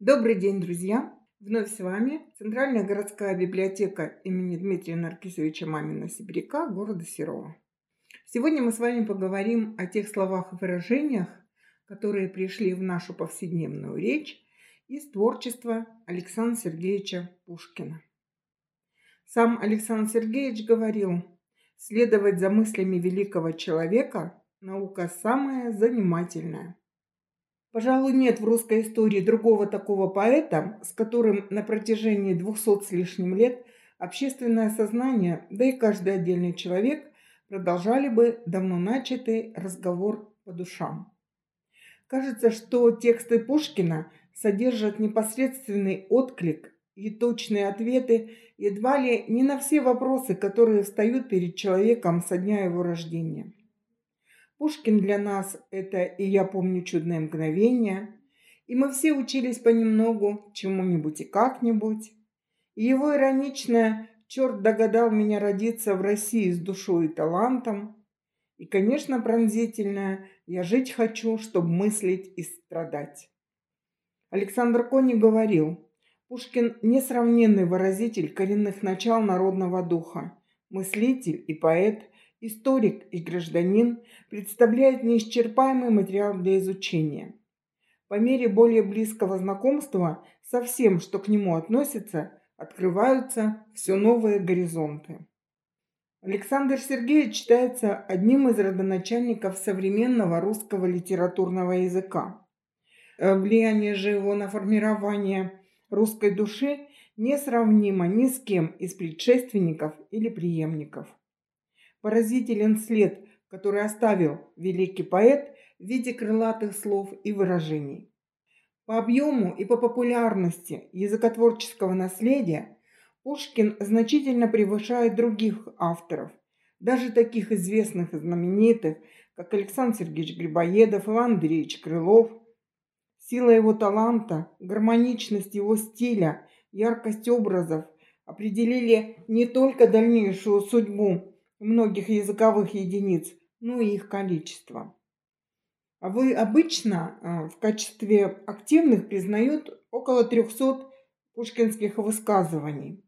Добрый день, друзья! Вновь с вами Центральная городская библиотека имени Дмитрия Наркисовича Мамина Сибиряка города Серова. Сегодня мы с вами поговорим о тех словах и выражениях, которые пришли в нашу повседневную речь из творчества Александра Сергеевича Пушкина. Сам Александр Сергеевич говорил, следовать за мыслями великого человека – наука самая занимательная. Пожалуй, нет в русской истории другого такого поэта, с которым на протяжении двухсот с лишним лет общественное сознание, да и каждый отдельный человек продолжали бы давно начатый разговор по душам. Кажется, что тексты Пушкина содержат непосредственный отклик и точные ответы едва ли не на все вопросы, которые встают перед человеком со дня его рождения. Пушкин для нас – это «И я помню чудное мгновение», и мы все учились понемногу, чему-нибудь и как-нибудь. И его ироничное «Черт догадал меня родиться в России с душой и талантом», и, конечно, пронзительное «Я жить хочу, чтобы мыслить и страдать». Александр Кони говорил, Пушкин – несравненный выразитель коренных начал народного духа, мыслитель и поэт – историк и гражданин представляет неисчерпаемый материал для изучения. По мере более близкого знакомства со всем, что к нему относится, открываются все новые горизонты. Александр Сергеевич считается одним из родоначальников современного русского литературного языка. Э, влияние же его на формирование русской души несравнимо ни с кем из предшественников или преемников. Поразителен след, который оставил великий поэт в виде крылатых слов и выражений. По объему и по популярности языкотворческого наследия Пушкин значительно превышает других авторов, даже таких известных и знаменитых, как Александр Сергеевич Грибоедов, Иван Андреевич Крылов. Сила его таланта, гармоничность его стиля, яркость образов определили не только дальнейшую судьбу многих языковых единиц, ну и их количество. А вы обычно а, в качестве активных признают около 300 пушкинских высказываний.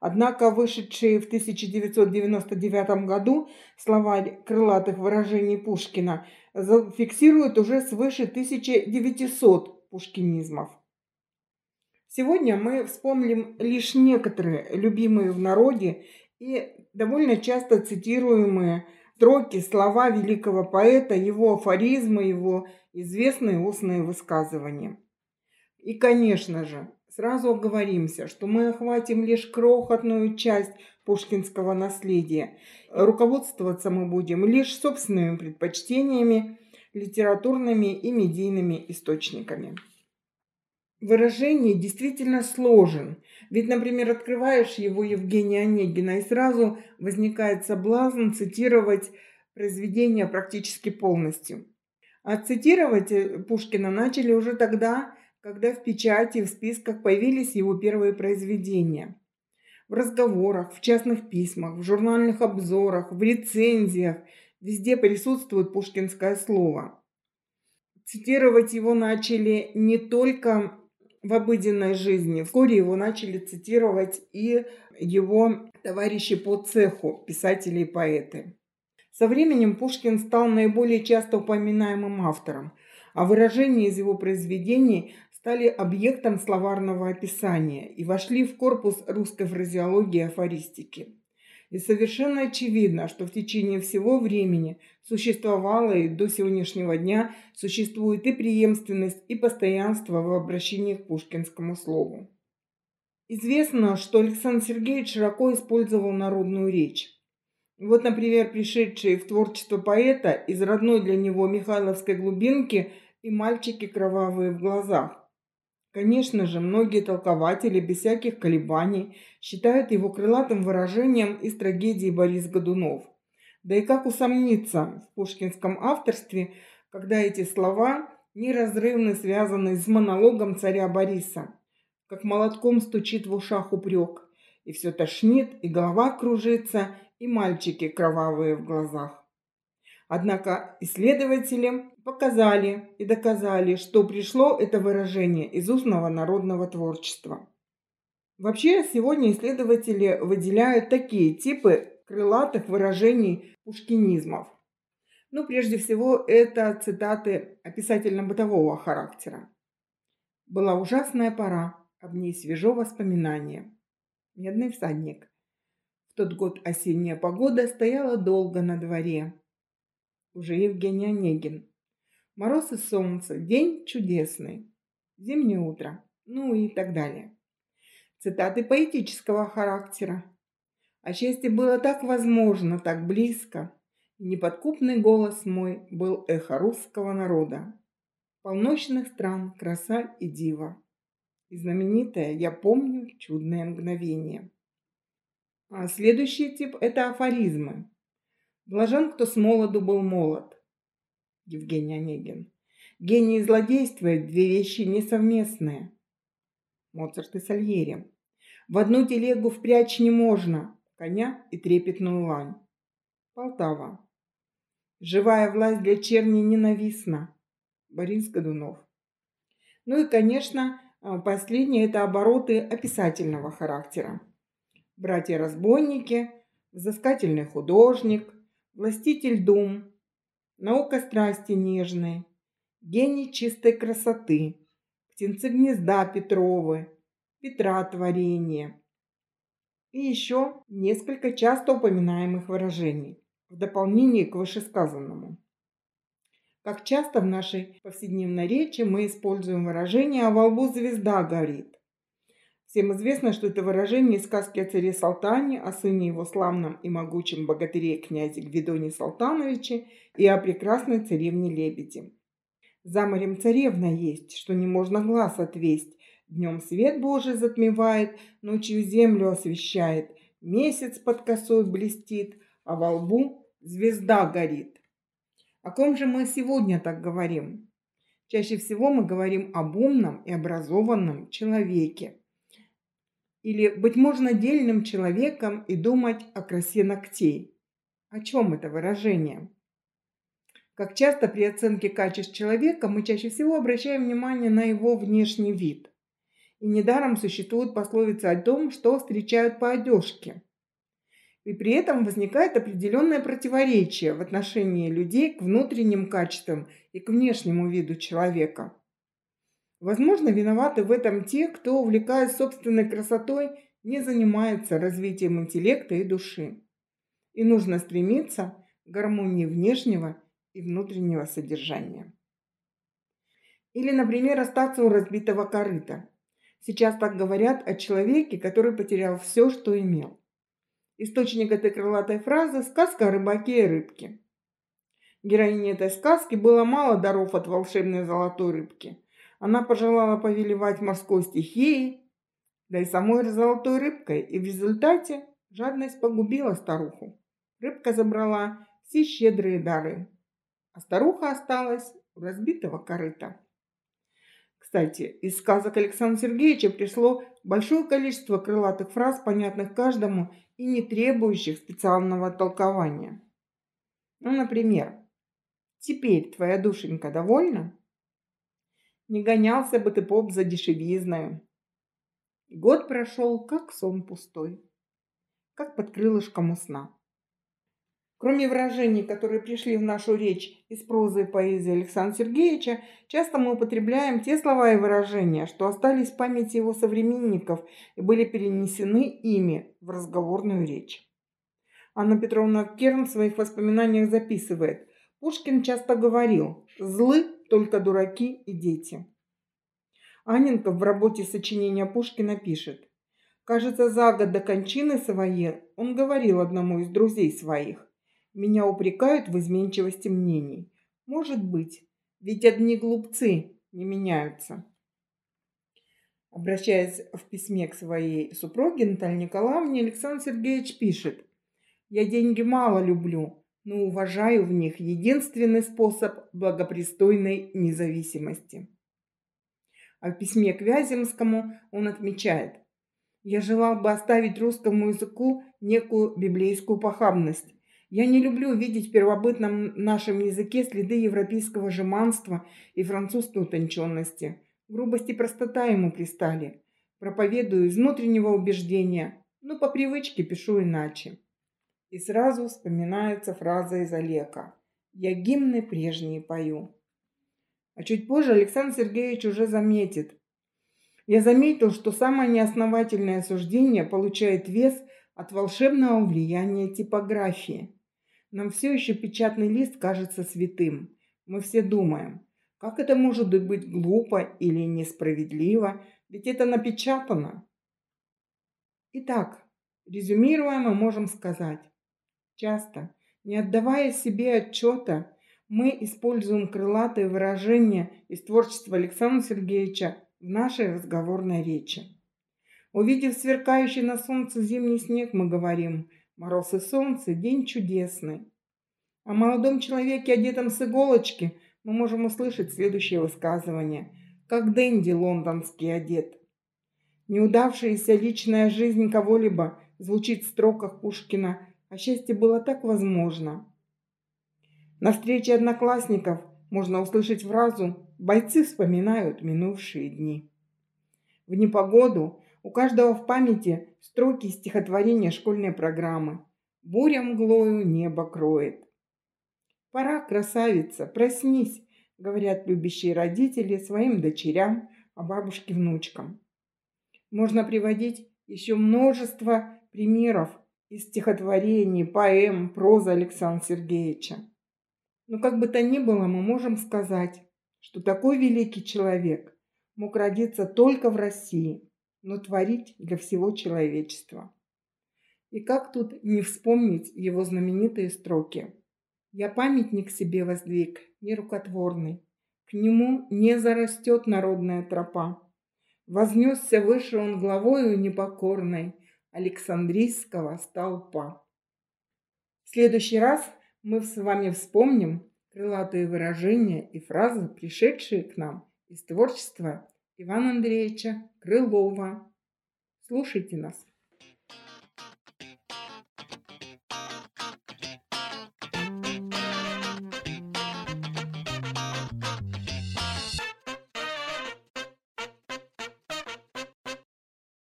Однако вышедшие в 1999 году словарь крылатых выражений Пушкина зафиксирует уже свыше 1900 пушкинизмов. Сегодня мы вспомним лишь некоторые любимые в народе и довольно часто цитируемые строки, слова великого поэта, его афоризмы, его известные устные высказывания. И, конечно же, сразу оговоримся, что мы охватим лишь крохотную часть пушкинского наследия. Руководствоваться мы будем лишь собственными предпочтениями, литературными и медийными источниками выражение действительно сложен. Ведь, например, открываешь его Евгения Онегина, и сразу возникает соблазн цитировать произведение практически полностью. А цитировать э, Пушкина начали уже тогда, когда в печати, в списках появились его первые произведения. В разговорах, в частных письмах, в журнальных обзорах, в рецензиях везде присутствует пушкинское слово. Цитировать его начали не только в обыденной жизни. Вскоре его начали цитировать и его товарищи по цеху, писатели и поэты. Со временем Пушкин стал наиболее часто упоминаемым автором, а выражения из его произведений стали объектом словарного описания и вошли в корпус русской фразеологии и афористики. И совершенно очевидно, что в течение всего времени существовало и до сегодняшнего дня существует и преемственность, и постоянство в обращении к пушкинскому слову. Известно, что Александр Сергеевич широко использовал народную речь. Вот, например, пришедшие в творчество поэта из родной для него Михайловской глубинки и «Мальчики кровавые в глазах», Конечно же, многие толкователи без всяких колебаний считают его крылатым выражением из трагедии Борис Годунов. Да и как усомниться в пушкинском авторстве, когда эти слова неразрывно связаны с монологом царя Бориса. как молотком стучит в ушах упрек, и все тошнит, и голова кружится, и мальчики кровавые в глазах. Однако исследователи показали и доказали, что пришло это выражение из устного народного творчества. Вообще, сегодня исследователи выделяют такие типы крылатых выражений пушкинизмов. Ну, прежде всего, это цитаты описательно-бытового характера. «Была ужасная пора, об ней свежо воспоминание. Медный всадник. В тот год осенняя погода стояла долго на дворе. Уже Евгений Онегин. Мороз и солнце, день чудесный. Зимнее утро. Ну и так далее. Цитаты поэтического характера. А счастье было так возможно, так близко. Неподкупный голос мой был эхо русского народа. Полночных стран, краса и дива и знаменитое «Я помню чудное мгновение». А следующий тип – это афоризмы. Блажен, кто с молоду был молод. Евгений Онегин. Гений и две вещи несовместные. Моцарт и Сальери. В одну телегу впрячь не можно коня и трепетную лань. Полтава. Живая власть для черни ненавистна. Борис Годунов. Ну и, конечно, а, последние – это обороты описательного характера. Братья-разбойники, взыскательный художник, властитель дум, наука страсти нежной, гений чистой красоты, птенцы гнезда Петровы, Петра творение. И еще несколько часто упоминаемых выражений в дополнение к вышесказанному. Как часто в нашей повседневной речи мы используем выражение «а во лбу звезда горит». Всем известно, что это выражение из сказки о царе Салтане, о сыне его славном и могучем богатыре князе Гвидоне Салтановиче и о прекрасной царевне Лебеди. За морем царевна есть, что не можно глаз отвесть. Днем свет Божий затмевает, ночью землю освещает. Месяц под косой блестит, а во лбу звезда горит. О ком же мы сегодня так говорим? Чаще всего мы говорим об умном и образованном человеке. Или, быть можно, дельным человеком и думать о красе ногтей. О чем это выражение? Как часто при оценке качеств человека мы чаще всего обращаем внимание на его внешний вид. И недаром существует пословица о том, что встречают по одежке. И при этом возникает определенное противоречие в отношении людей к внутренним качествам и к внешнему виду человека. Возможно, виноваты в этом те, кто, увлекаясь собственной красотой, не занимается развитием интеллекта и души. И нужно стремиться к гармонии внешнего и внутреннего содержания. Или, например, остаться у разбитого корыта. Сейчас так говорят о человеке, который потерял все, что имел. Источник этой крылатой фразы – сказка о рыбаке и рыбке. Героине этой сказки было мало даров от волшебной золотой рыбки. Она пожелала повелевать морской стихией, да и самой золотой рыбкой, и в результате жадность погубила старуху. Рыбка забрала все щедрые дары, а старуха осталась у разбитого корыта. Кстати, из сказок Александра Сергеевича пришло большое количество крылатых фраз, понятных каждому и не требующих специального толкования. Ну, например, «Теперь твоя душенька довольна?» «Не гонялся бы ты, поп, за дешевизною». Год прошел, как сон пустой, как под крылышком у сна. Кроме выражений, которые пришли в нашу речь из прозы и поэзии Александра Сергеевича, часто мы употребляем те слова и выражения, что остались в памяти его современников и были перенесены ими в разговорную речь. Анна Петровна Керн в своих воспоминаниях записывает, Пушкин часто говорил «злы только дураки и дети». Анненков в работе сочинения Пушкина пишет, Кажется, за год до кончины своей он говорил одному из друзей своих, меня упрекают в изменчивости мнений. Может быть, ведь одни глупцы не меняются. Обращаясь в письме к своей супруге Наталье Николаевне, Александр Сергеевич пишет, «Я деньги мало люблю, но уважаю в них единственный способ благопристойной независимости». А в письме к Вяземскому он отмечает «Я желал бы оставить русскому языку некую библейскую похабность. Я не люблю видеть в первобытном нашем языке следы европейского жеманства и французской утонченности. Грубость и простота ему пристали. Проповедую из внутреннего убеждения, но по привычке пишу иначе. И сразу вспоминается фраза из Олега «Я гимны прежние пою». А чуть позже Александр Сергеевич уже заметит. Я заметил, что самое неосновательное суждение получает вес от волшебного влияния типографии. Нам все еще печатный лист кажется святым. Мы все думаем, как это может быть глупо или несправедливо, ведь это напечатано. Итак, резюмируя, мы можем сказать, часто, не отдавая себе отчета, мы используем крылатые выражения из творчества Александра Сергеевича в нашей разговорной речи. Увидев сверкающий на солнце зимний снег, мы говорим «Мороз и солнце, день чудесный». О молодом человеке, одетом с иголочки, мы можем услышать следующее высказывание «Как Дэнди лондонский одет». Неудавшаяся личная жизнь кого-либо звучит в строках Пушкина, а счастье было так возможно. На встрече одноклассников можно услышать фразу «бойцы вспоминают минувшие дни». В непогоду у каждого в памяти строки стихотворения школьной программы «Буря мглою небо кроет». «Пора, красавица, проснись», — говорят любящие родители своим дочерям, а бабушке внучкам. Можно приводить еще множество примеров из стихотворений, поэм, прозы Александра Сергеевича. Но как бы то ни было, мы можем сказать, что такой великий человек мог родиться только в России, но творить для всего человечества. И как тут не вспомнить его знаменитые строки? «Я памятник себе воздвиг, нерукотворный, к нему не зарастет народная тропа. Вознесся выше он главою непокорной Александрийского столпа». В следующий раз мы с вами вспомним крылатые выражения и фразы, пришедшие к нам из творчества Ивана Андреевича Крылова. Слушайте нас.